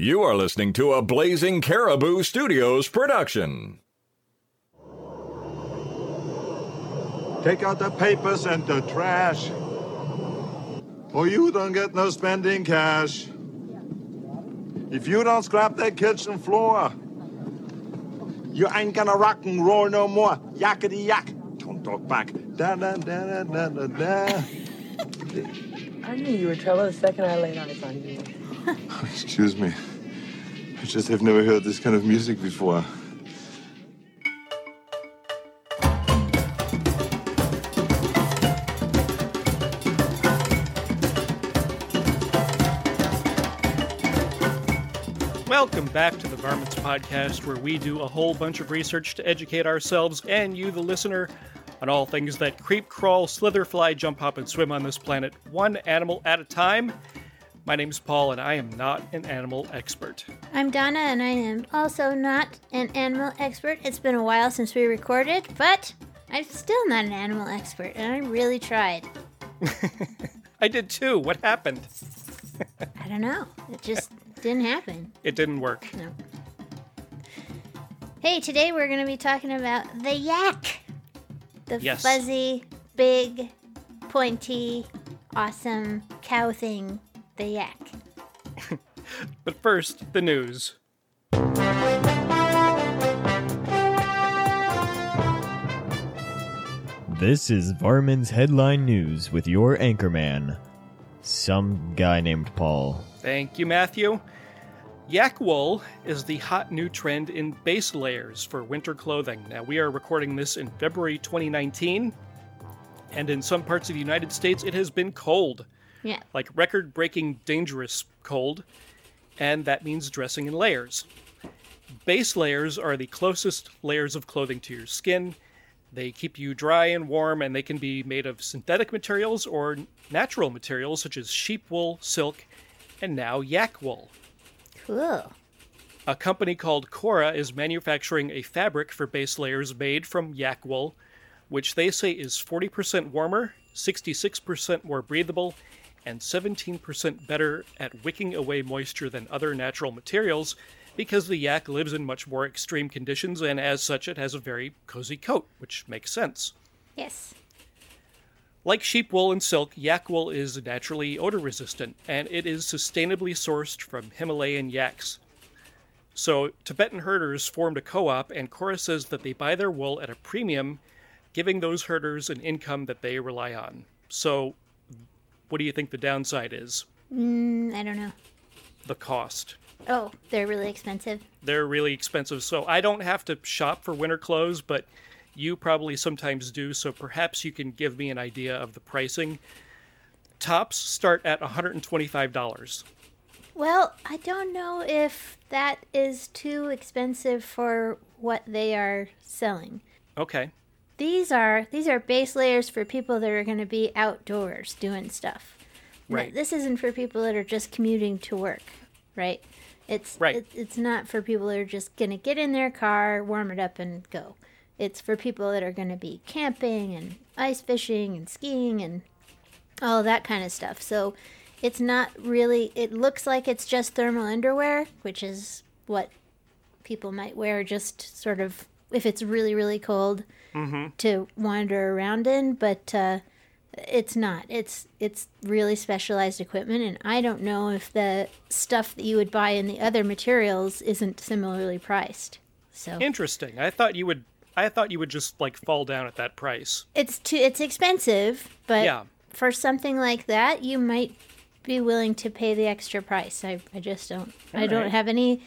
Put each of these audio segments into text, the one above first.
You are listening to a Blazing Caribou Studios production. Take out the papers and the trash. Or you don't get no spending cash. If you don't scrap that kitchen floor, you ain't gonna rock and roll no more. Yakety yak. Don't talk back. Da da da da da da da. I knew you were trouble the second I laid eyes on you. Excuse me. I just have never heard this kind of music before. Welcome back to the Varmints Podcast, where we do a whole bunch of research to educate ourselves and you, the listener, on all things that creep, crawl, slither, fly, jump, hop, and swim on this planet, one animal at a time. My name's Paul, and I am not an animal expert. I'm Donna, and I am also not an animal expert. It's been a while since we recorded, but I'm still not an animal expert, and I really tried. I did too. What happened? I don't know. It just didn't happen. It didn't work. No. Hey, today we're going to be talking about the yak. The Yes. fuzzy, big, pointy, awesome cow thing. The yak. But first, the news. This is Varmints Headline News with your anchorman, some guy named Paul. Thank you, Matthew. Yak wool is the hot new trend in base layers for winter clothing. Now, we are recording this in February 2019, and in some parts of the United States, it has been cold, Yeah. like record breaking dangerous cold, and that means dressing in layers. Base layers are the closest layers of clothing to your skin. They keep you dry and warm, and they can be made of synthetic materials or natural materials such as sheep wool, silk, and now yak wool. Cool. A company called Kora is manufacturing a fabric for base layers made from yak wool, which they say is 40% warmer, 66% more breathable, and 17% better at wicking away moisture than other natural materials because the yak lives in much more extreme conditions and as such it has a very cozy coat, which makes sense. Yes. Like sheep wool and silk, yak wool is naturally odor resistant, and it is sustainably sourced from Himalayan yaks. So, Tibetan herders formed a co op, and Kora says that they buy their wool at a premium, giving those herders an income that they rely on. So, what do you think the downside is? Mm, I don't know. The cost. Oh, they're really expensive. They're really expensive, so I don't have to shop for winter clothes, but you probably sometimes do, so perhaps you can give me an idea of the pricing. Tops start at $125. Well, I don't know if that is too expensive for what they are selling. Okay. These are these are base layers for people that are going to be outdoors doing stuff. Right. This isn't for people that are just commuting to work, right? It's Right. It, it's not for people that are just going to get in their car, warm it up, and go. It's for people that are going to be camping and ice fishing and skiing and all that kind of stuff. So it's not really. It looks like it's just thermal underwear, which is what people might wear just sort of if it's really really cold to wander around in but uh, it's not it's it's really specialized equipment and i don't know if the stuff that you would buy in the other materials isn't similarly priced so Interesting. I thought you would I thought you would just like fall down at that price. it's too it's expensive but Yeah. for something like that you might be willing to pay the extra price i, I just don't i don't have any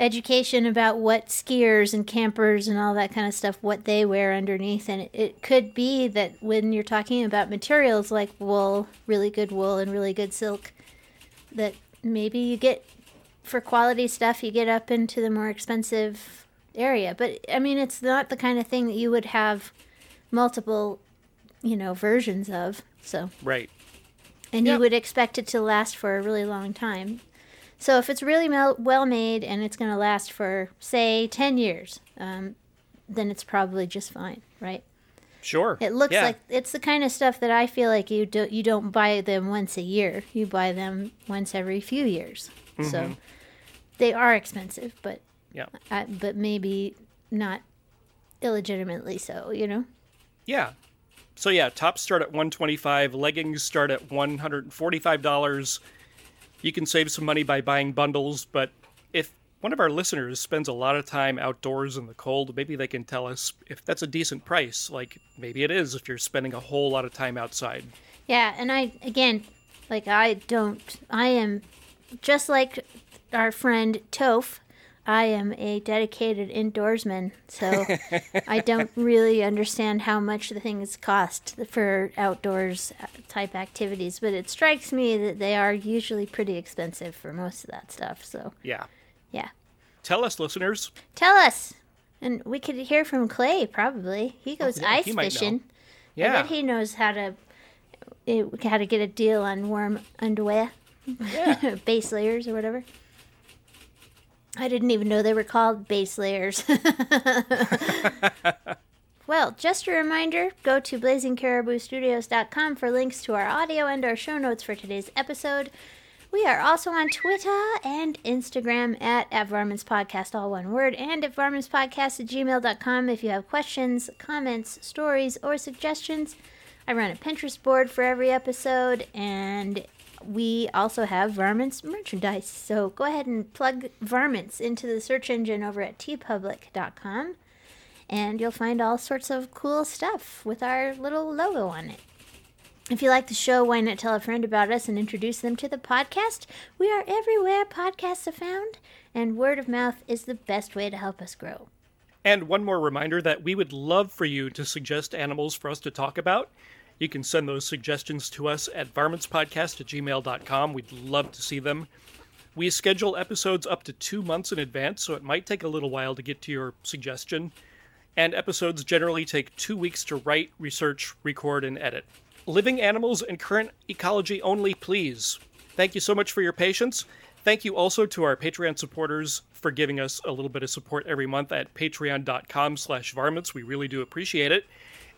education about what skiers and campers and all that kind of stuff what they wear underneath and it, could be that when you're talking about materials like wool really good wool and really good silk that maybe you get for quality stuff you get up into the more expensive area but i mean it's not the kind of thing that you would have multiple you know versions of so Right. and you would expect it to last for a really long time. So if it's really mel- well made and it's going to last for say 10 years, um, then it's probably just fine, right? Sure. It looks Yeah. like it's the kind of stuff that I feel like you do you don't buy them once a year. You buy them once every few years. So they are expensive, but Yeah. uh, but maybe not illegitimately so. You know. Yeah. So yeah, tops start at 125, leggings start at $145. You can save some money by buying bundles, but if one of our listeners spends a lot of time outdoors in the cold, maybe they can tell us if that's a decent price. Like maybe it is if you're spending a whole lot of time outside. Yeah, and I again, like I don't. I am just like our friend Toph. I am a dedicated indoorsman, so I don't really understand how much the things cost for outdoors type activities. But it strikes me that they are usually pretty expensive for most of that stuff. So Yeah. yeah, Tell us, listeners. tell us, and we could hear from Clay probably. He goes Oh, yeah, ice he fishing. I Yeah. bet he knows how to eh, how to get a deal on warm underwear, base layers or whatever. I didn't even know they were called base layers. well, just a reminder go to blazingcariboustudios.com for links to our audio and our show notes for today's episode. We are also on Twitter and Instagram at, at Varmints Podcast, all one word, and at varmintspodcast at gmail.com if you have questions, comments, stories, or suggestions. I run a Pinterest board for every episode, and we also have Varmints merchandise. So go ahead and plug Varmints into the search engine over at teepublic.com, and you'll find all sorts of cool stuff with our little logo on it. If you like the show, why not tell a friend about us and introduce them to the podcast? We are everywhere podcasts are found, and word of mouth is the best way to help us grow. And one more reminder that we would love for you to suggest animals for us to talk about. You can send those suggestions to us at varmintspodcast at gmail.com. We'd love to see them. We schedule episodes up to two months in advance, so it might take a little while to get to your suggestion. And episodes generally take two weeks to write, research, record, and edit. Living animals and current ecology only, please. Thank you so much for your patience. Thank you also to our Patreon supporters for giving us a little bit of support every month at patreon.com slash varmints. We really do appreciate it.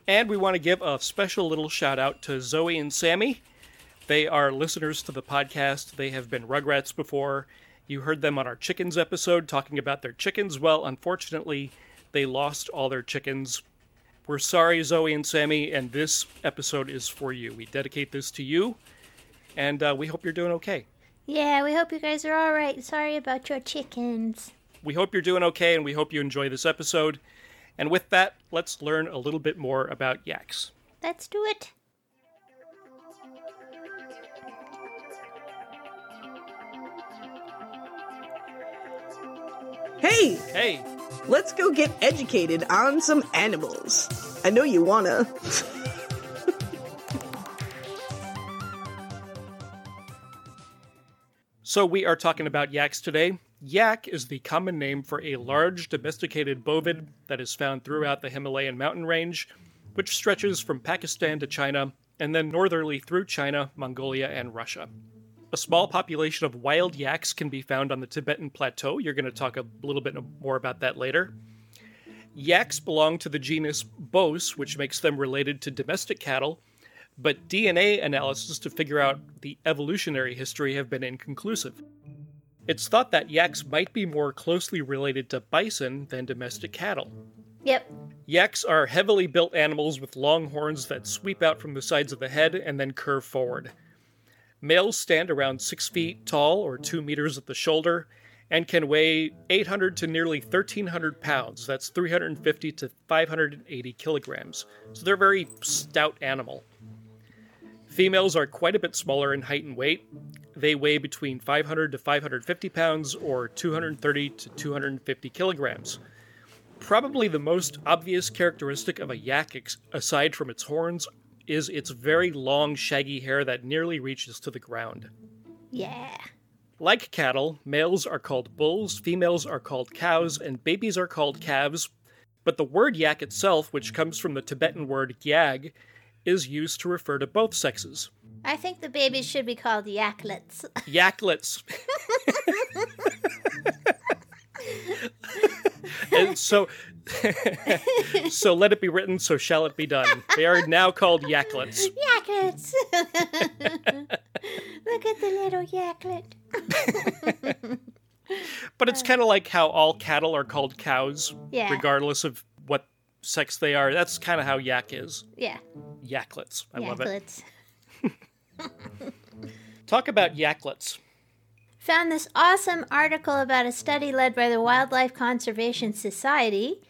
And we want to give a special little shout out to Zoe and Sammy. They are listeners to the podcast. They have been Rugrats before. You heard them on our chickens episode talking about their chickens. Well, unfortunately, they lost all their chickens. We're sorry, Zoe and Sammy, and this episode is for you. We dedicate this to you, and uh, we hope you're doing okay. Yeah, we hope you guys are all right. Sorry about your chickens. We hope you're doing okay, and we hope you enjoy this episode. And with that, let's learn a little bit more about yaks. Let's do it. Hey, Hey, let's go get educated on some animals. I know you wanna. So we are talking about yaks today. Yak is the common name for a large domesticated bovid that is found throughout the Himalayan mountain range, which stretches from Pakistan to China and then northerly through China, Mongolia, and Russia. A small population of wild yaks can be found on the Tibetan Plateau. You're going to talk a little bit more about that later. Yaks belong to the genus Bos, which makes them related to domestic cattle, but DNA analysis to figure out the evolutionary history have been inconclusive. It's thought that yaks might be more closely related to bison than domestic cattle. Yep. Yaks are heavily built animals with long horns that sweep out from the sides of the head and then curve forward. Males stand around 6 feet tall or 2 meters at the shoulder and can weigh 800 to nearly 1,300 pounds. That's 350 to 580 kilograms. So they're a very stout animal. Females are quite a bit smaller in height and weight. They weigh between 500 to 550 pounds or 230 to 250 kilograms. Probably the most obvious characteristic of a yak, ex- aside from its horns, is its very long, shaggy hair that nearly reaches to the ground. Yeah. Like cattle, males are called bulls, females are called cows, and babies are called calves. But the word yak itself, which comes from the Tibetan word gyag, is used to refer to both sexes. I think the babies should be called yaklets. Yaklets. and so so let it be written, so shall it be done. They are now called yaklets. Yaklets! Look at the little yaklet. But it's kind of like how all cattle are called cows, Yeah. regardless of sex they are. That's kind of how yak is. Yeah. Yaklets. I love it. Yaklets. Talk about yaklets. Found this awesome article about a study led by the Wildlife Conservation Society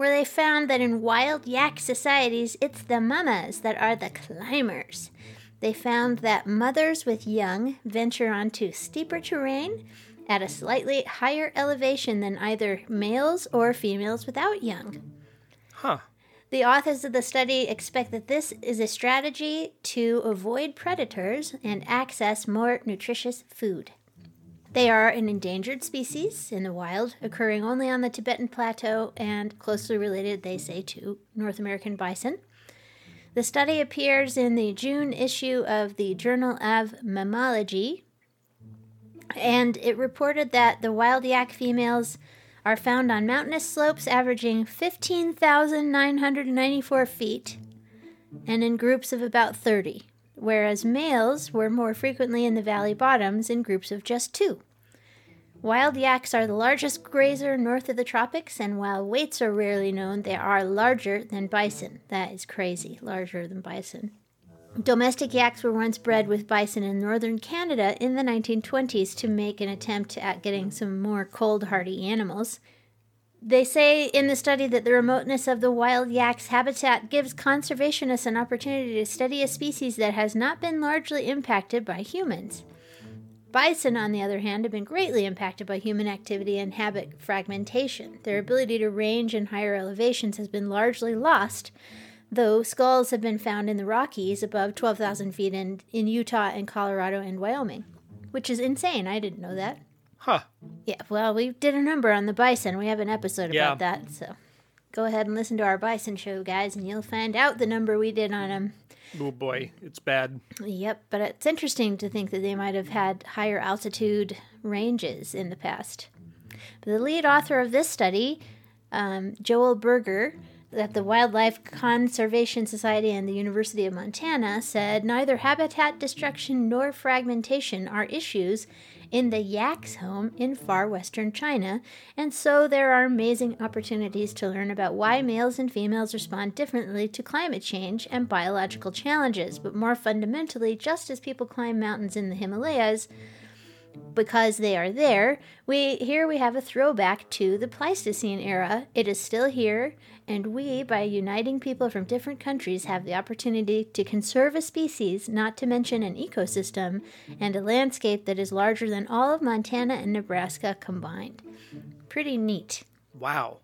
where they found that in wild yak societies, it's the mamas that are the climbers. They found that mothers with young venture onto steeper terrain at a slightly higher elevation than either males or females without young. Huh. The authors of the study expect that this is a strategy to avoid predators and access more nutritious food. They are an endangered species in the wild, occurring only on the Tibetan Plateau and closely related, they say, to North American bison. The study appears in the June issue of the Journal of Mammalogy, and it reported that the wild yak females are found on mountainous slopes averaging 15,994 feet and in groups of about 30, whereas males were more frequently in the valley bottoms in groups of just two. Wild yaks are the largest grazer north of the tropics, and while weights are rarely known, they are larger than bison. That is crazy, larger than bison. Domestic yaks were once bred with bison in northern Canada in the 1920s to make an attempt at getting some more cold hardy animals. They say in the study that the remoteness of the wild yak's habitat gives conservationists an opportunity to study a species that has not been largely impacted by humans. Bison, on the other hand, have been greatly impacted by human activity and habit fragmentation. Their ability to range in higher elevations has been largely lost, though skulls have been found in the Rockies above 12,000 feet in, in Utah and Colorado and Wyoming, which is insane. I didn't know that. Huh. Yeah, well, we did a number on the bison. We have an episode Yeah. about that, so go ahead and listen to our bison show, guys, and you'll find out the number we did on them. Oh boy, it's bad. Yep, but it's interesting to think that they might have had higher altitude ranges in the past. But the lead author of this study, um, Joel Berger, at the Wildlife Conservation Society and the University of Montana, said neither habitat destruction nor fragmentation are issues in the yak's home in far western China, and so there are amazing opportunities to learn about why males and females respond differently to climate change and biological challenges. But more fundamentally, just as people climb mountains in the Himalayas, because they are there, we here we have a throwback to the Pleistocene era. It is still here, and we, by uniting people from different countries, have the opportunity to conserve a species, not to mention an ecosystem and a landscape that is larger than all of Montana and Nebraska combined. Pretty neat. Wow.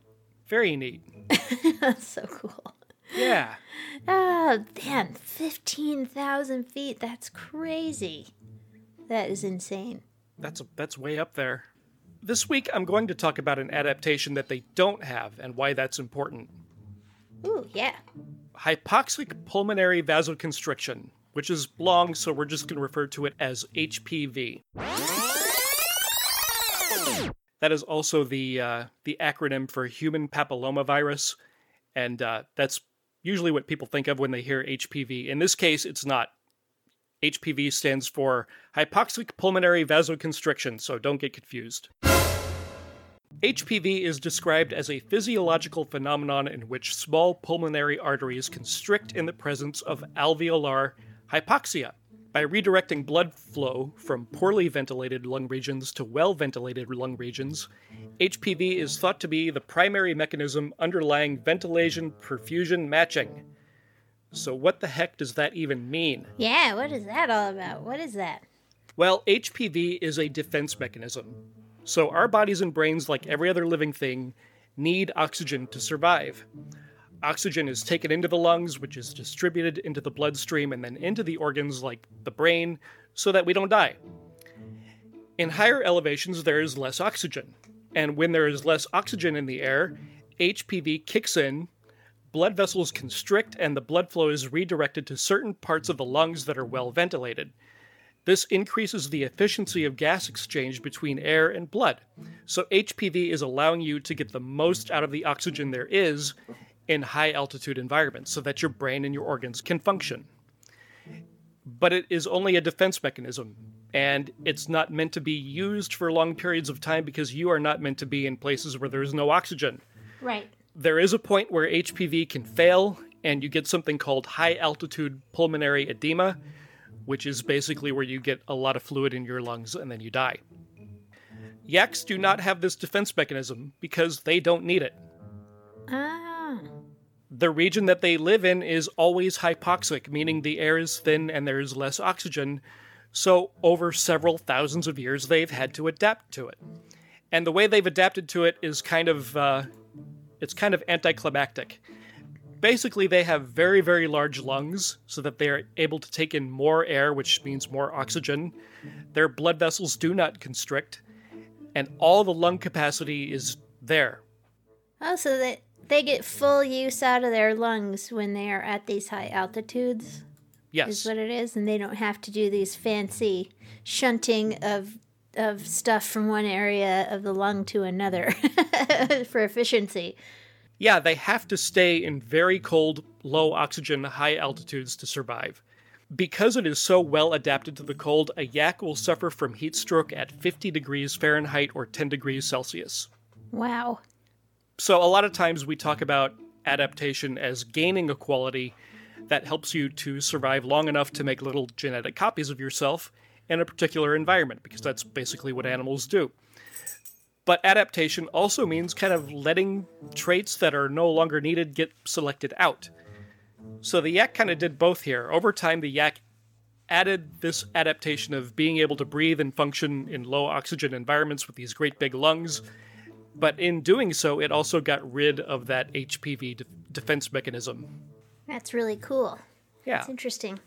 Very neat. That's so cool. Yeah. Ah, man, 15,000 feet. That's crazy. That is insane. That's that's way up there. This week I'm going to talk about an adaptation that they don't have and why that's important. Ooh, yeah. Hypoxic pulmonary vasoconstriction, which is long, so we're just going to refer to it as HPV. That is also the uh, the acronym for human papillomavirus, and uh, that's usually what people think of when they hear HPV. In this case, it's not. HPV stands for hypoxic pulmonary vasoconstriction, so don't get confused. HPV is described as a physiological phenomenon in which small pulmonary arteries constrict in the presence of alveolar hypoxia. By redirecting blood flow from poorly ventilated lung regions to well ventilated lung regions, HPV is thought to be the primary mechanism underlying ventilation perfusion matching. So, what the heck does that even mean? Yeah, what is that all about? What is that? Well, HPV is a defense mechanism. So, our bodies and brains, like every other living thing, need oxygen to survive. Oxygen is taken into the lungs, which is distributed into the bloodstream and then into the organs like the brain, so that we don't die. In higher elevations, there is less oxygen. And when there is less oxygen in the air, HPV kicks in, blood vessels constrict, and the blood flow is redirected to certain parts of the lungs that are well ventilated. This increases the efficiency of gas exchange between air and blood. So HPV is allowing you to get the most out of the oxygen there is in high altitude environments so that your brain and your organs can function. But it is only a defense mechanism and it's not meant to be used for long periods of time because you are not meant to be in places where there is no oxygen. Right. There is a point where HPV can fail, and you get something called high altitude pulmonary edema, which is basically where you get a lot of fluid in your lungs and then you die. Yaks do not have this defense mechanism because they don't need it. Ah. The region that they live in is always hypoxic, meaning the air is thin and there is less oxygen. So, over several thousands of years, they've had to adapt to it. And the way they've adapted to it is kind of, uh, it's kind of anticlimactic. Basically, they have very, very large lungs so that they're able to take in more air, which means more oxygen. Their blood vessels do not constrict, and all the lung capacity is there. Oh, so that they get full use out of their lungs when they are at these high altitudes. Yes. Is what it is, and they don't have to do these fancy shunting of of stuff from one area of the lung to another for efficiency. Yeah, they have to stay in very cold, low oxygen, high altitudes to survive. Because it is so well adapted to the cold, a yak will suffer from heat stroke at 50 degrees Fahrenheit or 10 degrees Celsius. Wow. So, a lot of times we talk about adaptation as gaining a quality that helps you to survive long enough to make little genetic copies of yourself in a particular environment, because that's basically what animals do. But adaptation also means kind of letting traits that are no longer needed get selected out. So the yak kind of did both here. Over time, the yak added this adaptation of being able to breathe and function in low oxygen environments with these great big lungs. But in doing so, it also got rid of that HPV de- defense mechanism. That's really cool. Yeah. It's interesting.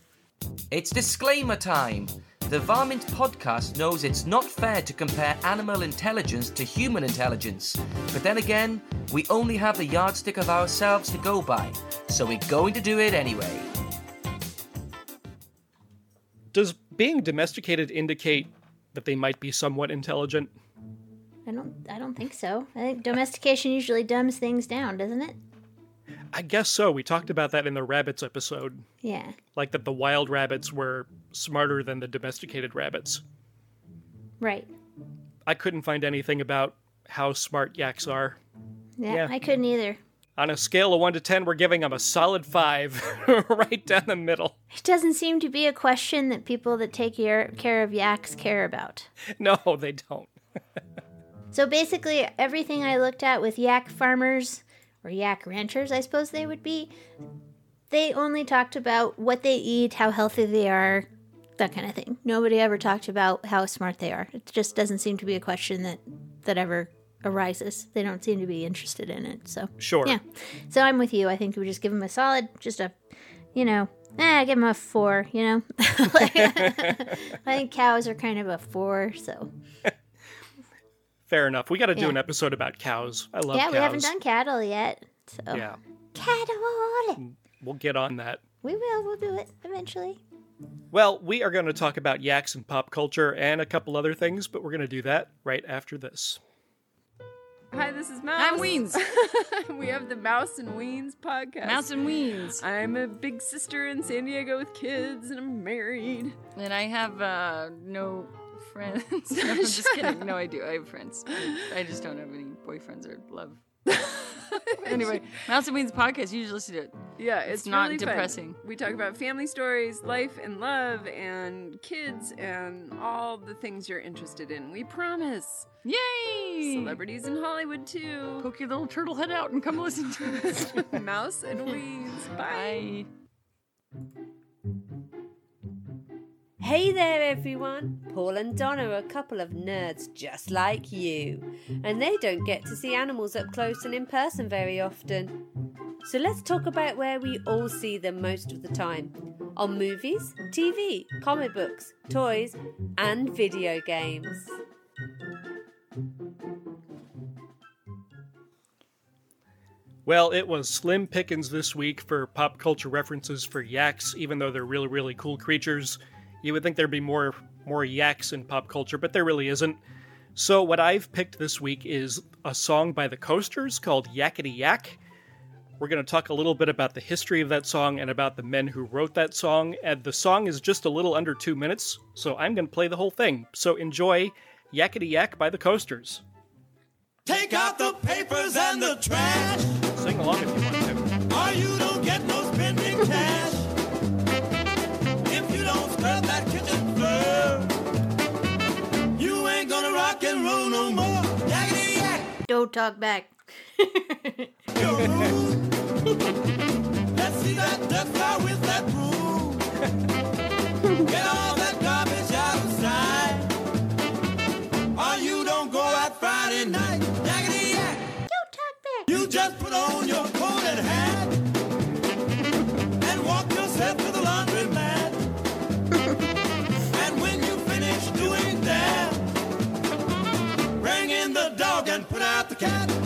It's disclaimer time. The Varmint podcast knows it's not fair to compare animal intelligence to human intelligence. But then again, we only have the yardstick of ourselves to go by, so we're going to do it anyway. Does being domesticated indicate that they might be somewhat intelligent? I don't I don't think so. I think domestication usually dumbs things down, doesn't it? I guess so. We talked about that in the rabbits episode. Yeah. Like that the wild rabbits were smarter than the domesticated rabbits. Right. I couldn't find anything about how smart yaks are. Yeah, Yeah. I couldn't either. On a scale of 1 to 10, we're giving them a solid 5, right down the middle. It doesn't seem to be a question that people that take care, care of yaks care about. No, they don't. So basically, everything I looked at with yak farmers or yak ranchers, I suppose they would be, they only talked about what they eat, how healthy they are, that kind of thing. Nobody ever talked about how smart they are. It just doesn't seem to be a question that that ever arises. They don't seem to be interested in it. So Sure. yeah. So I'm with you. I think we just give them a solid, just a, you know, eh, give them a four. You know, I think cows are kind of a four. So Fair enough. We got to do Yeah. an episode about cows. I love cows. yeah, cows. we haven't done cattle yet. So Yeah, cattle. we'll get on that. We will. We'll do it eventually. Well, we are going to talk about yaks and pop culture and a couple other things, but we're going to do that right after this. Hi, this is Mouse. I'm Weens. we have the Mouse and Weens podcast. Mouse and Weens. I'm a big sister in San Diego with kids, and I'm married. And I have uh, no friends. no, I'm just kidding. No, I do. I have friends. I just don't have any boyfriends or love. anyway, Mouse and Weens podcast. You should listen to it. Yeah, it's, It's not really fun. depressing. We talk about family stories, life and love, and kids, and all the things you're interested in. We promise. Yay! Celebrities in Hollywood too. Poke your little turtle head out and come listen to us. Mouse and Weens. Bye. Bye. Hey there, everyone! Paul and Donna are a couple of nerds just like you, and they don't get to see animals up close and in person very often. So let's talk about where we all see them most of the time on movies, TV, comic books, toys, and video games. Well, it was slim pickings this week for pop culture references for yaks, even though they're really, really cool creatures. You would think there'd be more more yaks in pop culture, but there really isn't. So what I've picked this week is a song by the Coasters called Yakety Yak. We're going to talk a little bit about the history of that song and about the men who wrote that song. And the song is just a little under two minutes, so I'm going to play the whole thing. So enjoy Yakety Yak by the Coasters. Take out the papers and the trash. Sing along if you want to. Or you don't get no spending cash. That floor, you ain't gonna rock and roll no more. Yakety yak. Don't talk back. Let's see that dust fly with that broom. Get all that garbage outside. Or you don't go out Friday night. Yakety yak. Don't talk back. You just put on your coat and hat dog and put out the cat.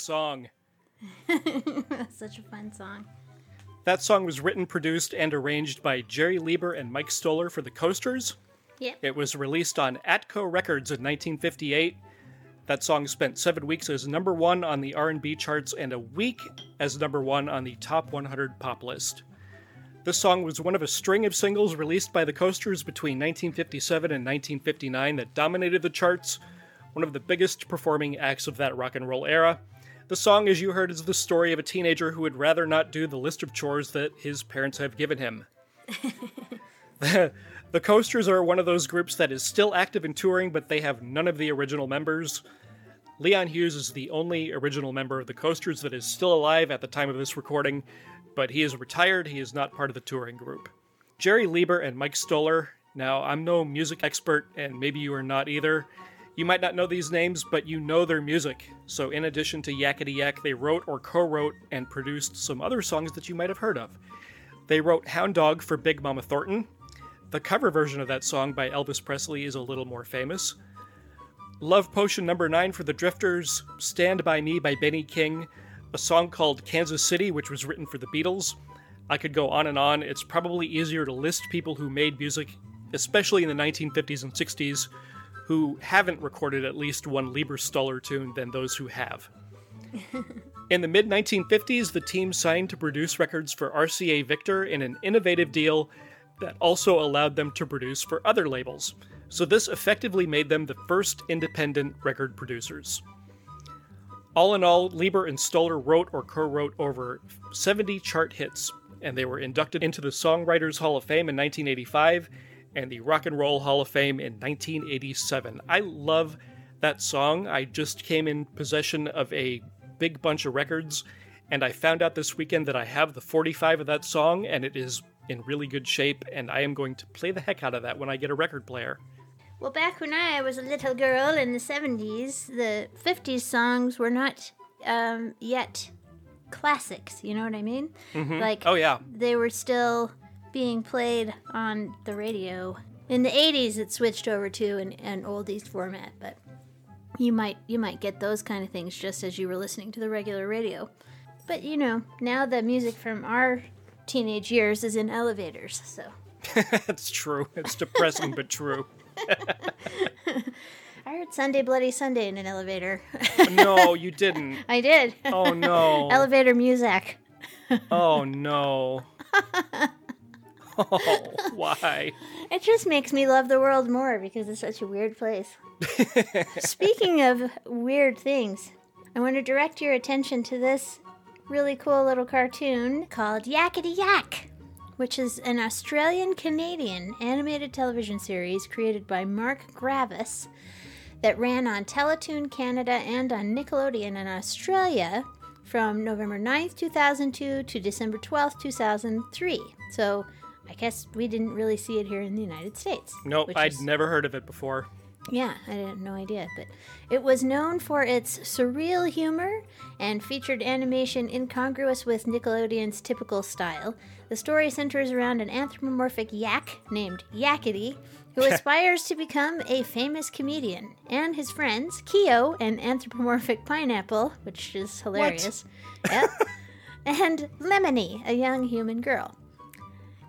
Song. Such a fun song. That song was written, produced, and arranged by Jerry Leiber and Mike Stoller for the Coasters. Yep. It was released on Atco Records in 1958. That song spent seven weeks as number one on the R&B charts and a week as number one on the top 100 pop list. This song was one of a string of singles released by the Coasters between 1957 and 1959 that dominated the charts, one of the biggest performing acts of that rock and roll era. The song, as you heard, is the story of a teenager who would rather not do the list of chores that his parents have given him. the Coasters are one of those groups that is still active in touring, but they have none of the original members. Leon Hughes is the only original member of the Coasters that is still alive at the time of this recording, but he is retired. He is not part of the touring group. Jerry Leiber and Mike Stoller. Now, I'm no music expert, and maybe you are not either. You might not know these names, but you know their music. So, in addition to Yakety Yak, they wrote or co wrote and produced some other songs that you might have heard of. They wrote Hound Dog for Big Mama Thornton. The cover version of that song by Elvis Presley is a little more famous. Love Potion number 9 for the Drifters, Stand By Me by Benny King, a song called Kansas City, which was written for the Beatles. I could go on and on. It's probably easier to list people who made music, especially in the 1950s and 60s, who haven't recorded at least one Leiber Stoller tune than those who have. In the mid 1950s, the team signed to produce records for RCA Victor in an innovative deal that also allowed them to produce for other labels. So, this effectively made them the first independent record producers. All in all, Leiber and Stoller wrote or co wrote over 70 chart hits, and they were inducted into the Songwriters Hall of Fame in 1985 and the Rock and Roll Hall of Fame in 1987. I love that song. I just came in possession of a big bunch of records, and I found out this weekend that I have the 45 of that song, and it is in really good shape, and I am going to play the heck out of that when I get a record player. Well, back when I was a little girl in the 70s, the 50s songs were not um, yet classics. You know what I mean? Mhm. Like, Oh, yeah. they were still being played on the radio. In the 80s, it switched over to an, an oldies format, but you might you might get those kind of things just as you were listening to the regular radio. But you know, now the music from our teenage years is in elevators, so That's true. It's depressing, but true. I heard Sunday Bloody Sunday in an elevator. No, you didn't. I did. Oh, no. Elevator music. Oh, no. Oh, why? It just makes me love the world more because it's such a weird place. Speaking of weird things, I want to direct your attention to this really cool little cartoon called Yakety Yak, which is an Australian Canadian animated television series created by Mark Gravas that ran on Teletoon Canada and on Nickelodeon in Australia from November 9th, 2002 to December 12th, 2003. So I guess we didn't really see it here in the United States. Nope, I'd is- never heard of it before. yeah, I had no idea, but it was known for its surreal humor and featured animation incongruous with Nickelodeon's typical style. The story centers around an anthropomorphic yak named Yakety, who aspires to become a famous comedian, and his friends, Keo, an anthropomorphic pineapple, which is hilarious, yep, and Lemony, a young human girl.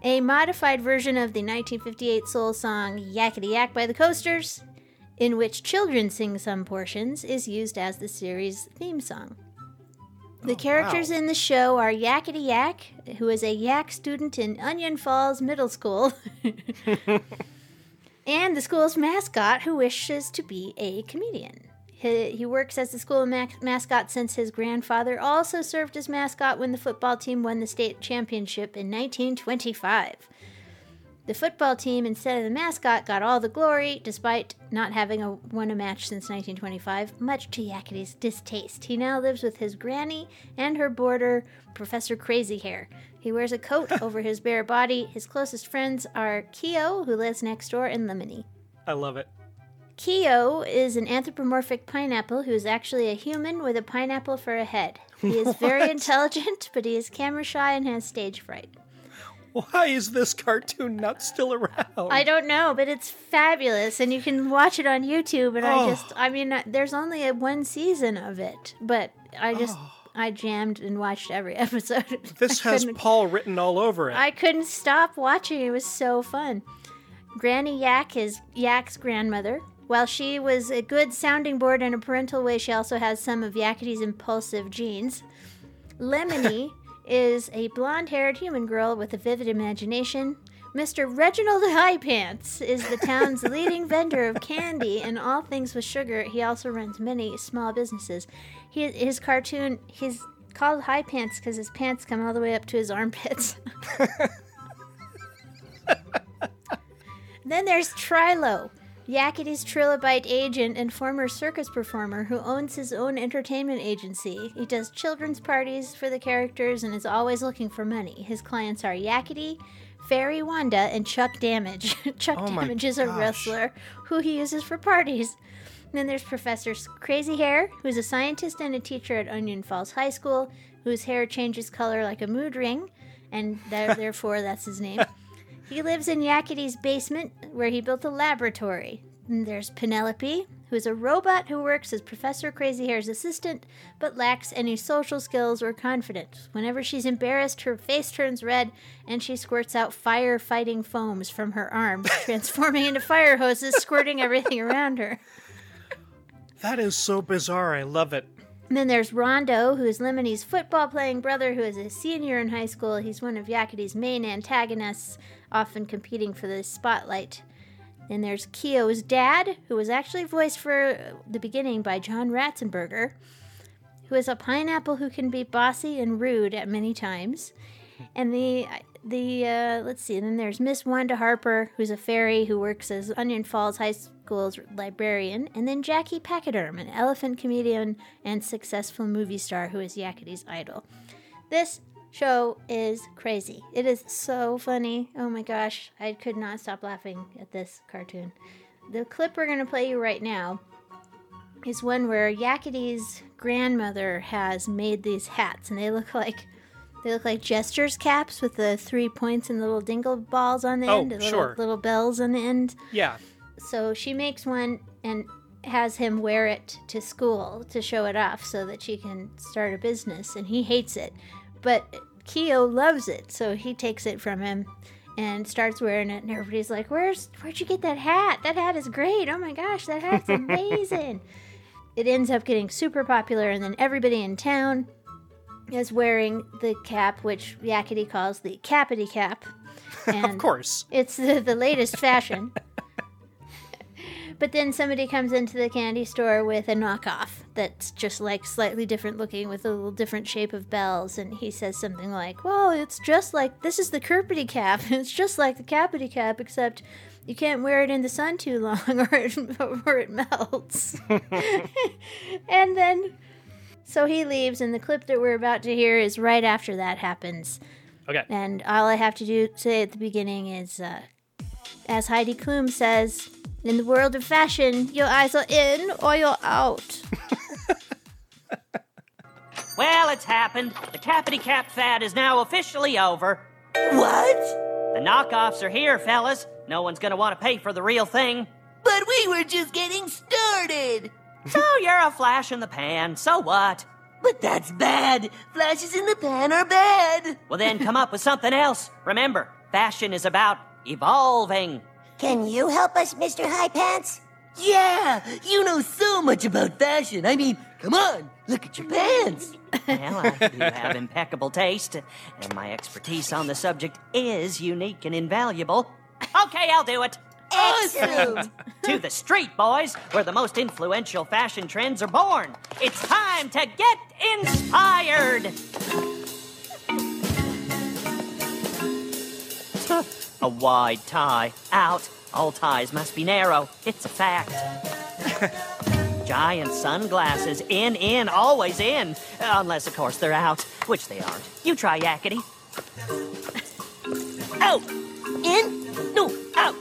A modified version of the 1958 soul song Yakety Yak by the Coasters, in which children sing some portions, is used as the series theme song. The oh, characters in the show are Yakety Yak, who is a yak student in Onion Falls Middle School, and the school's mascot, who wishes to be a comedian. He, he works as the school ma- mascot since his grandfather also served as mascot when the football team won the state championship in 1925. The football team, instead of the mascot, got all the glory, despite not having a, won a match since 1925, much to Yakety's distaste. He now lives with his granny and her boarder, Professor Crazy Hair. He wears a coat over his bare body. His closest friends are Keo, who lives next door, and Lemony. I love it. Keo is an anthropomorphic pineapple who is actually a human with a pineapple for a head. He is very intelligent, but he is camera shy and has stage fright. Why is this cartoon not still around? I don't know, but it's fabulous, and you can watch it on YouTube. And I Oh. just, I mean, uh, there's only a one season of it, but I just, Oh. I jammed and watched every episode. This I has Paul written all over it. I couldn't stop watching. It was so fun. Granny Yak is Yak's grandmother. While she was a good sounding board in a parental way, she also has some of Yakety's impulsive genes. Lemony is a blonde haired human girl with a vivid imagination. Mr. Reginald High Pants is the town's leading vendor of candy and all things with sugar. He also runs many small businesses. He, his cartoon, he's called High Pants because his pants come all the way up to his armpits. then there's Trilo, Yakety's trilobite agent and former circus performer who owns his own entertainment agency. He does children's parties for the characters and is always looking for money. His clients are Yakety, Fairy Wanda, and Chuck Damage. Chuck Oh Damage is a gosh. wrestler who he uses for parties. Then there's Professor Crazy Hair, who's a scientist and a teacher at Onion Falls High School, whose hair changes color like a mood ring, and there- therefore that's his name. He lives in Yakety's basement, where he built a laboratory. And there's Penelope, who is a robot who works as Professor Crazy Hair's assistant, but lacks any social skills or confidence. Whenever she's embarrassed, her face turns red, and she squirts out fire-fighting foams from her arms, transforming into fire hoses, squirting everything around her. That is so bizarre. I love it. And then there's Rondo, who is Lemony's football playing brother, who is a senior in high school. He's one of Yakety's main antagonists, often competing for the spotlight. Then there's Keo's dad, who was actually voiced for the beginning by John Ratzenberger, who is a pineapple who can be bossy and rude at many times. And the the uh, let's see, and then there's Miss Wanda Harper, who's a fairy who works as Onion Falls High School's librarian, and then Jackie Pachyderm, an elephant comedian and successful movie star who is Yakety's idol. This show is crazy. It is so funny. Oh my gosh, I could not stop laughing at this cartoon. The clip we're gonna play you right now is one where Yakety's grandmother has made these hats, and they look like they look like gestures caps with the three points and the little dingle balls on the Oh, end, the little, little bells on the end. Yeah. So she makes one and has him wear it to school to show it off so that she can start a business, and he hates it. But Keo loves it, so he takes it from him and starts wearing it, and everybody's like, "Where's where'd you get that hat? That hat is great! Oh my gosh, that hat's amazing!" it ends up getting super popular, and then everybody in town is wearing the cap, which Yakety calls the Capity cap. And course. It's the, the latest fashion. but then somebody comes into the candy store with a knockoff that's just like slightly different looking with a little different shape of bells. And he says something like, Well, it's just like this is the Kerpity cap. It's just like the Capity cap, except you can't wear it in the sun too long or it, or it melts. and then. So he leaves, and the clip that we're about to hear is right after that happens. Okay. And all I have to do say at the beginning is, uh, as Heidi Klum says, in the world of fashion, your eyes are in or you're out. Well, it's happened. The Cappity Cap fad is now officially over. What? The knockoffs are here, fellas. No one's gonna want to pay for the real thing. But we were just getting started. So you're a flash in the pan. So what? But that's bad. Flashes in the pan are bad. Well, then come up with something else. Remember, fashion is about evolving. Can you help us, Mr. High Pants? Yeah, you know so much about fashion. I mean, come on, look at your pants. Well, I do have impeccable taste, and my expertise on the subject is unique and invaluable. Okay, I'll do it. Awesome. to the street, boys, where the most influential fashion trends are born. It's time to get inspired. a wide tie. Out. All ties must be narrow. It's a fact. Giant sunglasses. In, in, always in. Unless, of course, they're out, which they aren't. You try Yakety. Out. In? No, out.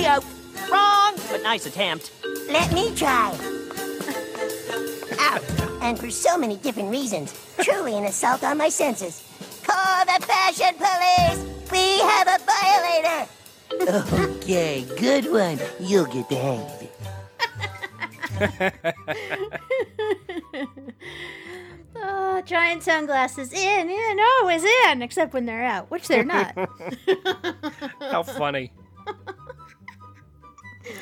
Definitely out. Wrong, but nice attempt. Let me try. Out. And for so many different reasons. Truly an assault on my senses. Call the fashion police! We have a violator! okay, good one. You'll get the hang of it. oh, giant sunglasses in, in, always in, except when they're out, which they're not. How funny.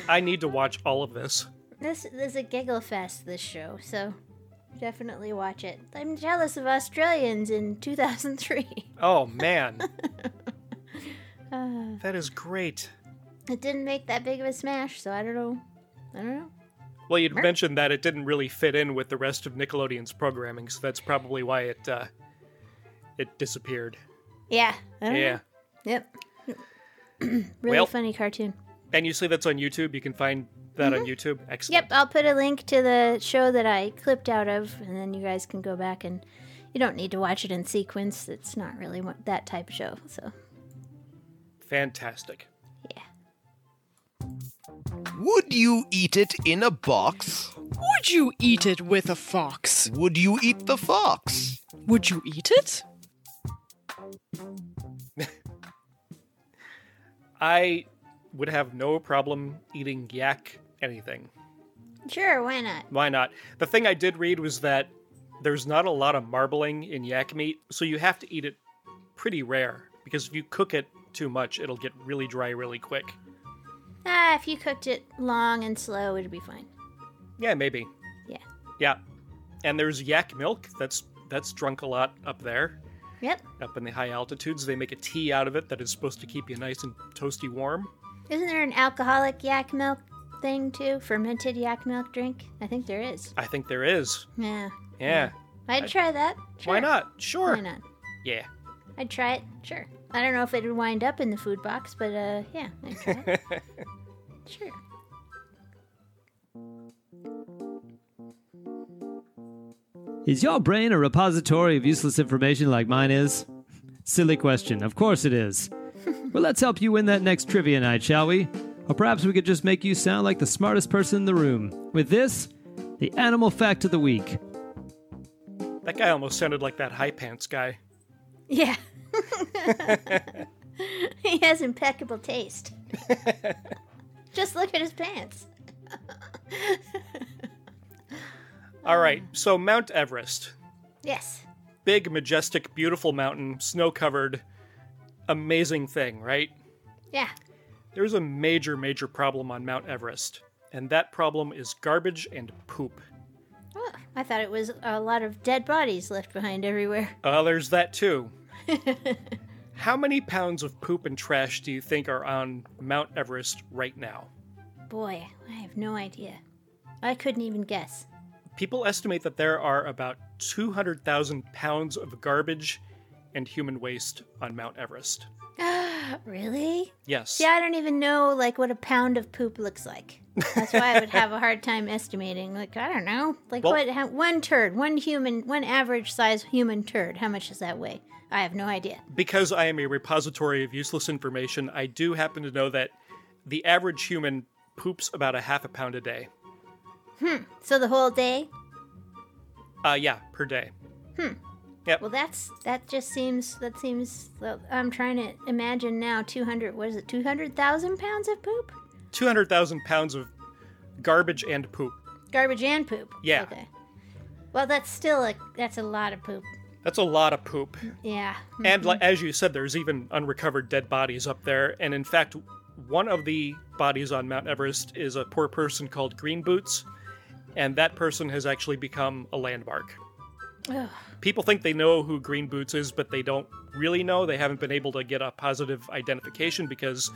I need to watch all of this. This, is a giggle fest, this show, so definitely watch it. I'm jealous of Australians in 2003. Oh, man. Uh, That is great. it didn't make that big of a smash, so I don't know. I don't know. Well, you'd mentioned that it didn't really fit in with the rest of Nickelodeon's programming, so that's probably why it uh, it disappeared. Yeah. Yeah. know. Yep. really Well- funny cartoon. And you say that's on YouTube. You can find that on mm-hmm. YouTube. Excellent. Yep, I'll put a link to the show that I clipped out of, and then you guys can go back and you don't need to watch it in sequence. It's not really what, that type of show. So Fantastic. Yeah. Would you eat it in a box? Would you eat it with a fox? Would you eat the fox? Would you eat it? I would have no problem eating yak anything. sure, why not? Why not? The thing I did read was that there's not a lot of marbling in yak meat, so you have to eat it pretty rare because if you cook it too much, it'll get really dry really quick. Ah, if you cooked it long and slow, it'd be fine. Yeah, maybe. Yeah. Yeah. And there's yak milk that's that's drunk a lot up there. Yep. Up in the high altitudes, they make a tea out of it that is supposed to keep you nice and toasty warm. Isn't there an alcoholic yak milk thing too? Fermented yak milk drink? I think there is. I think there is. Yeah. Yeah. I'd I- try that. Why not? Sure. Why not? Yeah. I'd try it. Sure. I don't know if it would wind up in the food box, but uh, yeah, I'd try it. sure. Is your brain a repository of useless information like mine is? Silly question. Of course it is. Well, let's help you win that next trivia night, shall we? Or perhaps we could just make you sound like the smartest person in the room. With this, the animal fact of the week. That guy almost sounded like that high pants guy. Yeah. he has impeccable taste. Just look at his pants. All right, so Mount Everest. Yes. Big, majestic, beautiful mountain, snow covered, amazing thing, right? Yeah. There's a major, major problem on Mount Everest, and that problem is garbage and poop. Oh, I thought it was a lot of dead bodies left behind everywhere. Uh, there's that too. How many pounds of poop and trash do you think are on Mount Everest right now? Boy, I have no idea. I couldn't even guess. People estimate that there are about 200,000 pounds of garbage and human waste on Mount Everest. really? Yes. See, I don't even know like what a pound of poop looks like. That's why I would have a hard time estimating. Like I don't know, like Well- what how, one turd, one human, one average size human turd. How much does that weigh? I have no idea. Because I am a repository of useless information, I do happen to know that the average human poops about a half a pound a day. Hmm. So the whole day? Uh, yeah, per day. Hmm. Yep. Well, that's that just seems that seems. I'm trying to imagine now. Two hundred. What is it? Two hundred thousand pounds of poop? 200,000 pounds of garbage and poop. Garbage and poop. Yeah. Okay. Well, that's still a that's a lot of poop. That's a lot of poop. Yeah. And Mhm. like, as you said, there's even unrecovered dead bodies up there. And in fact, one of the bodies on Mount Everest is a poor person called Green Boots, and that person has actually become a landmark. Ugh. People think they know who Green Boots is, but they don't really know. They haven't been able to get a positive identification because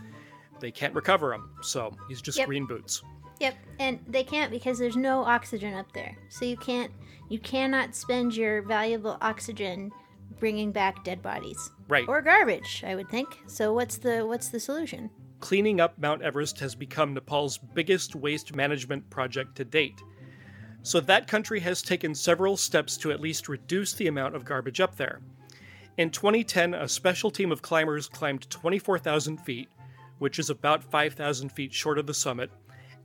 they can't recover him. So he's just Yep. Green Boots. Yep, and they can't because there's no oxygen up there. So you can't you cannot spend your valuable oxygen bringing back dead bodies. Right. Or garbage, I would think. So what's the what's the solution? Cleaning up Mount Everest has become Nepal's biggest waste management project to date. So that country has taken several steps to at least reduce the amount of garbage up there. In 2010, a special team of climbers climbed 24,000 feet, which is about 5,000 feet short of the summit,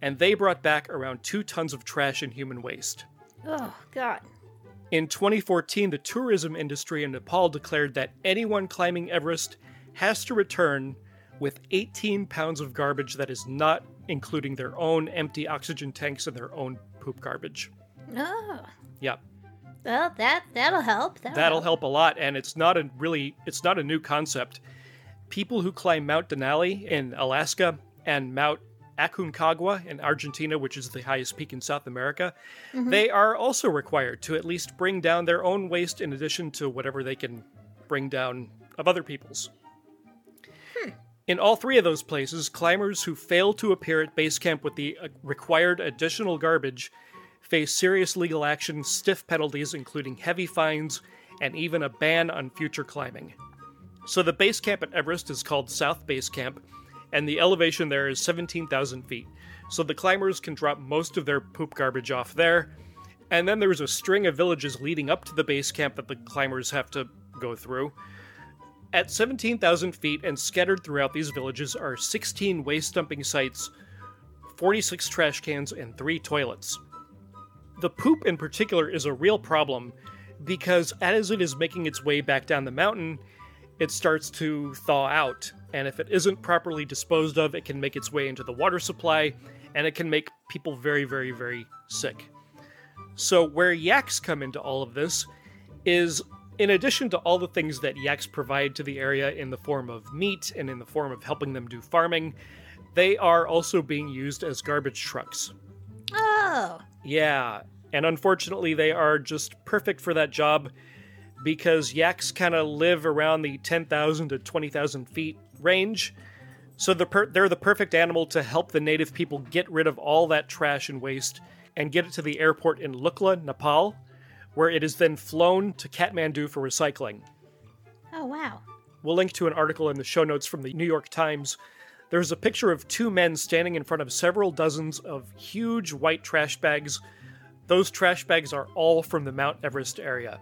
and they brought back around two tons of trash and human waste. Oh god. In 2014, the tourism industry in Nepal declared that anyone climbing Everest has to return with 18 pounds of garbage that is not including their own empty oxygen tanks and their own poop garbage. Oh. Yep. Well, that that'll help. That'll, That'll help a lot and it's not a really it's not a new concept. People who climb Mount Denali in Alaska and Mount Aconcagua in Argentina, which is the highest peak in South America, Mhm. they are also required to at least bring down their own waste in addition to whatever they can bring down of other people's. In all three of those places, climbers who fail to appear at base camp with the uh, required additional garbage face serious legal action, stiff penalties, including heavy fines, and even a ban on future climbing. So the base camp at Everest is called South Base Camp, and the elevation there is 17,000 feet. So the climbers can drop most of their poop garbage off there, and then there's a string of villages leading up to the base camp that the climbers have to go through. At 17,000 feet and scattered throughout these villages are 16 waste dumping sites, 46 trash cans, and 3 toilets. The poop in particular is a real problem because as it is making its way back down the mountain, it starts to thaw out. And if it isn't properly disposed of, it can make its way into the water supply and it can make people very, very, very sick. So, where yaks come into all of this is in addition to all the things that yaks provide to the area in the form of meat and in the form of helping them do farming, they are also being used as garbage trucks. Oh. Yeah, and unfortunately, they are just perfect for that job because yaks kind of live around the 10,000 to 20,000 feet range. So the per- they're the perfect animal to help the native people get rid of all that trash and waste and get it to the airport in Lukla, Nepal, where it is then flown to Kathmandu for recycling. Oh wow. We'll link to an article in the show notes from the New York Times. There's a picture of two men standing in front of several dozens of huge white trash bags. Those trash bags are all from the Mount Everest area.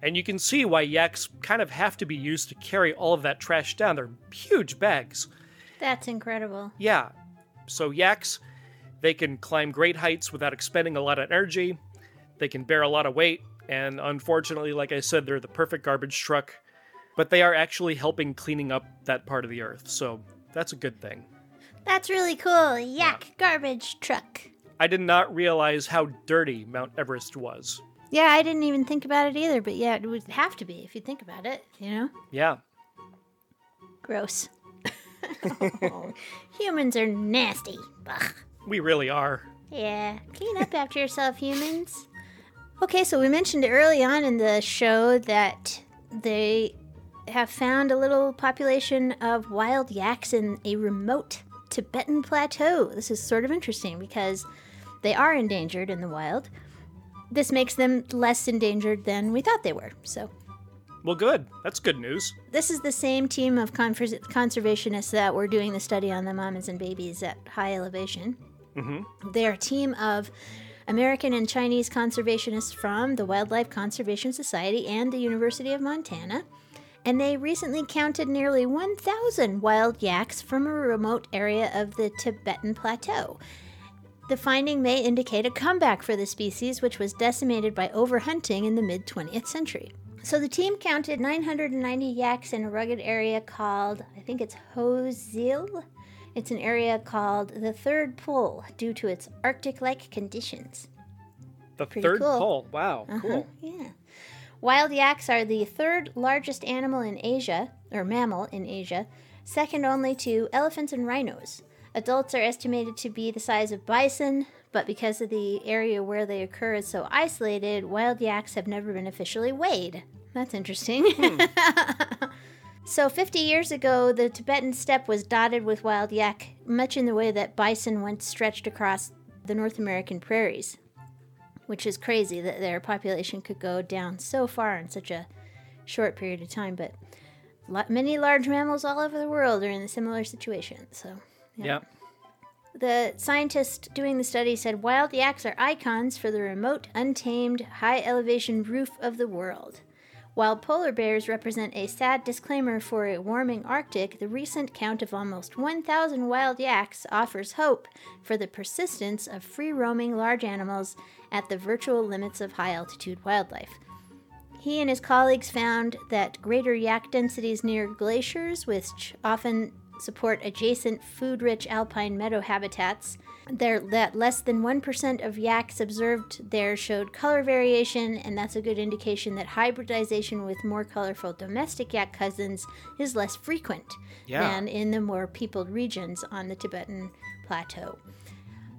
And you can see why yaks kind of have to be used to carry all of that trash down. They're huge bags. That's incredible. Yeah. So yaks, they can climb great heights without expending a lot of energy. They can bear a lot of weight, and unfortunately, like I said, they're the perfect garbage truck. But they are actually helping cleaning up that part of the earth, so that's a good thing. That's really cool. Yak garbage truck. I did not realize how dirty Mount Everest was. Yeah, I didn't even think about it either, but yeah, it would have to be if you think about it, you know? Yeah. Gross. Humans are nasty. Ugh. We really are. Yeah, clean up after yourself, humans. Okay, so we mentioned early on in the show that they have found a little population of wild yaks in a remote Tibetan plateau. This is sort of interesting because they are endangered in the wild. This makes them less endangered than we thought they were. So, Well, good. That's good news. this is the same team of conservationists that were doing the study on the mamas and babies at high elevation. Mm-hmm. They're a team of American and Chinese conservationists from the Wildlife Conservation Society and the University of Montana. And they recently counted nearly 1,000 wild yaks from a remote area of the Tibetan Plateau. The finding may indicate a comeback for the species, which was decimated by overhunting in the mid 20th century. So the team counted 990 yaks in a rugged area called, I think it's Hoh Xil. It's an area called the Third Pole due to its Arctic like conditions. The Pretty third cool. pole. Wow, Uh-huh, cool. Yeah. Wild yaks are the third largest animal in Asia, or mammal in Asia, second only to elephants and rhinos. Adults are estimated to be the size of bison, but because of the area where they occur is so isolated, wild yaks have never been officially weighed. That's interesting. so, 50 years ago, the Tibetan steppe was dotted with wild yak, much in the way that bison once stretched across the North American prairies which is crazy that their population could go down so far in such a short period of time. But many large mammals all over the world are in a similar situation. So, Yeah. the scientist doing the study said wild yaks are icons for the remote, untamed, high elevation roof of the world. While polar bears represent a sad disclaimer for a warming Arctic, the recent count of almost 1,000 wild yaks offers hope for the persistence of free roaming large animals at the virtual limits of high altitude wildlife. He and his colleagues found that greater yak densities near glaciers, which often support adjacent food rich alpine meadow habitats, there, that less than 1% of yaks observed there showed color variation, and that's a good indication that hybridization with more colorful domestic yak cousins is less frequent Yeah. than in the more peopled regions on the Tibetan plateau.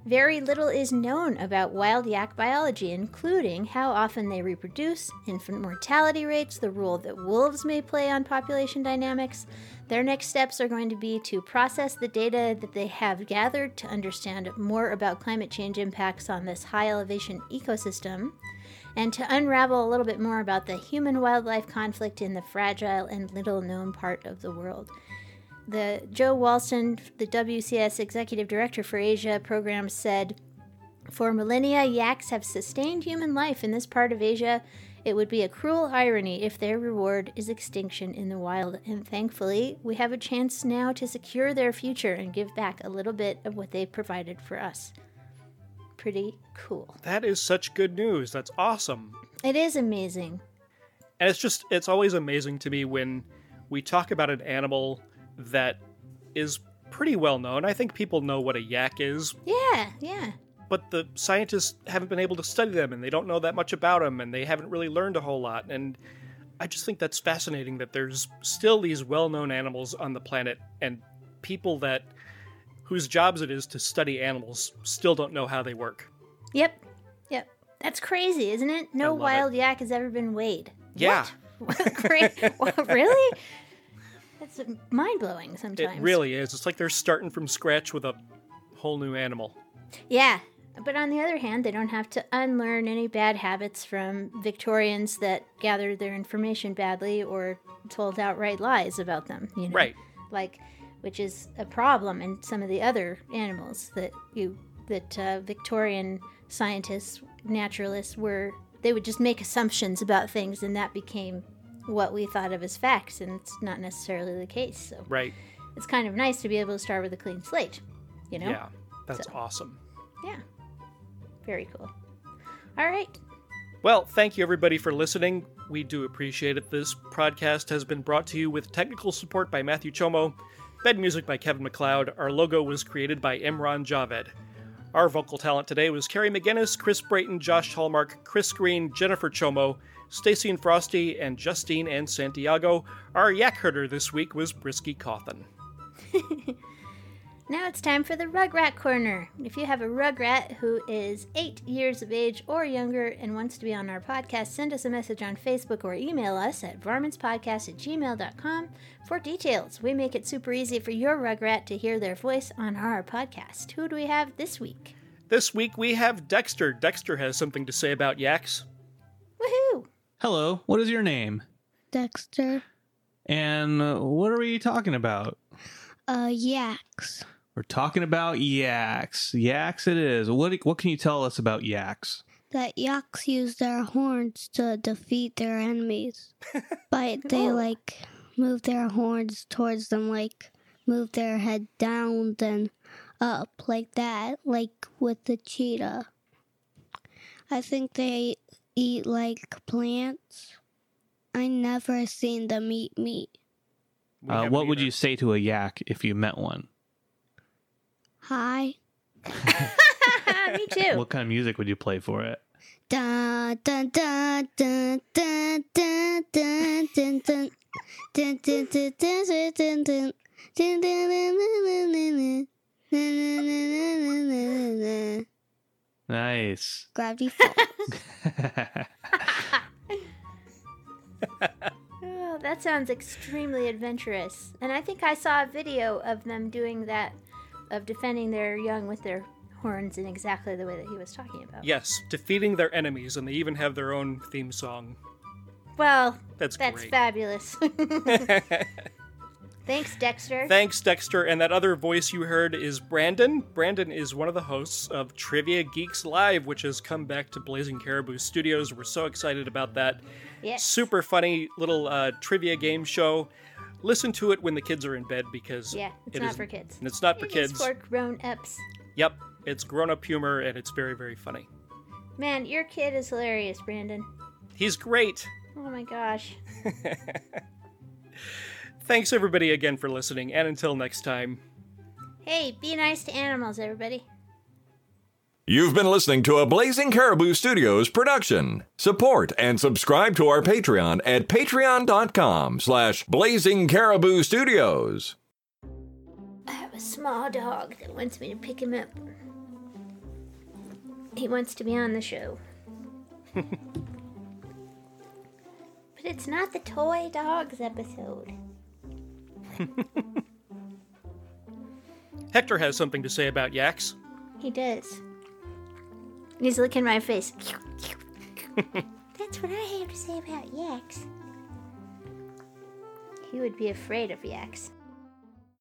Very little is known about wild yak biology, including how often they reproduce, infant mortality rates, the role that wolves may play on population dynamics. Their next steps are going to be to process the data that they have gathered to understand more about climate change impacts on this high elevation ecosystem, and to unravel a little bit more about the human wildlife conflict in the fragile and little known part of the world. The Joe Walston, the WCS executive director for Asia program, said, "For millennia, yaks have sustained human life in this part of Asia. It would be a cruel irony if their reward is extinction in the wild. And thankfully, we have a chance now to secure their future and give back a little bit of what they've provided for us." Pretty cool. That is such good news. That's awesome. It is amazing. And it's just, it's always amazing to me when we talk about an animal that is pretty well known. I think people know what a yak is, Yeah, yeah. But the scientists haven't been able to study them and they don't know that much about them and they haven't really learned a whole lot. And I just think that's fascinating that there's still these well known animals on the planet and people that whose jobs it is to study animals still don't know how they work. Yep, yep. That's crazy, isn't it? No wild yak has ever been weighed. Yeah. Well, really? That's mind blowing sometimes. It really is. It's like they're starting from scratch with a whole new animal. Yeah. But on the other hand, they don't have to unlearn any bad habits from Victorians that gathered their information badly or told outright lies about them, you know? Right. Like, which is a problem in some of the other animals that you, that uh, Victorian scientists, naturalists were, they would just make assumptions about things and that became what we thought of as facts, and it's not necessarily the case. So Right. it's kind of nice to be able to start with a clean slate, you know? Yeah. That's awesome. Yeah. Very cool. All right. Well, thank you everybody for listening. We do appreciate it. This podcast has been brought to you with technical support by Matthew Chomo, bed music by Kevin MacLeod. Our logo was created by Imran Javed. Our vocal talent today was Carrie McGinnis, Chris Brayton, Josh Hallmark, Chris Green, Jennifer Chomo, Stacy and Frosty, and Justine and Santiago. Our yak herder this week was Brisky Cawthon. Now it's time for the Rugrat Corner. If you have a Rugrat who is eight years of age or younger and wants to be on our podcast, send us a message on Facebook or email us at varmintspodcast at gmail.com for details. We make it super easy for your Rugrat to hear their voice on our podcast. Who do we have this week? This week we have Dexter. Dexter has something to say about yaks. Woohoo! Hello, what is your name? Dexter. And what are we talking about? Uh, yaks. We're talking about yaks. Yaks it is. What what can you tell us about yaks? That yaks use their horns to defeat their enemies. but they like move their horns towards them, like move their head down, then up, like that, like with the cheetah. I think they eat like plants. I never seen them eat meat. Uh, what would you say to a yak if you met one? Hi. Me too. What kind of music would you play for it? Da da da da da da da dun dun dun dun dun dun dun dun dun dun dun Nice. Gravity Falls. Oh, that sounds extremely adventurous. And I think I saw a video of them doing that, of defending their young with their horns in exactly the way that he was talking about. Yes, defeating their enemies, and they even have their own theme song. Well, That's that's great. fabulous. Thanks, Dexter. Thanks, Dexter. And that other voice you heard is Brandon. Brandon is one of the hosts of Trivia Geeks Live, which has come back to Blazing Caribou Studios. We're so excited about that. Yes. Super funny little uh, trivia game show. Listen to it when the kids are in bed because yeah, it's it not is- for kids. And it's not for It is kids. for grown-ups. Yep, it's grown-up humor and it's very, very funny. Man, your kid is hilarious, Brandon. He's great. Oh my gosh. Thanks everybody again for listening, and until next time. Hey, be nice to animals, everybody. You've been listening to a Blazing Caribou Studios production. Support and subscribe to our Patreon at patreon.com slash blazing caribou studios. I have a small dog that wants me to pick him up. He wants to be on the show. but it's not the toy dogs episode. Hector has something to say about yaks. He does. He's licking my face. That's what I have to say about yaks. He would be afraid of yaks.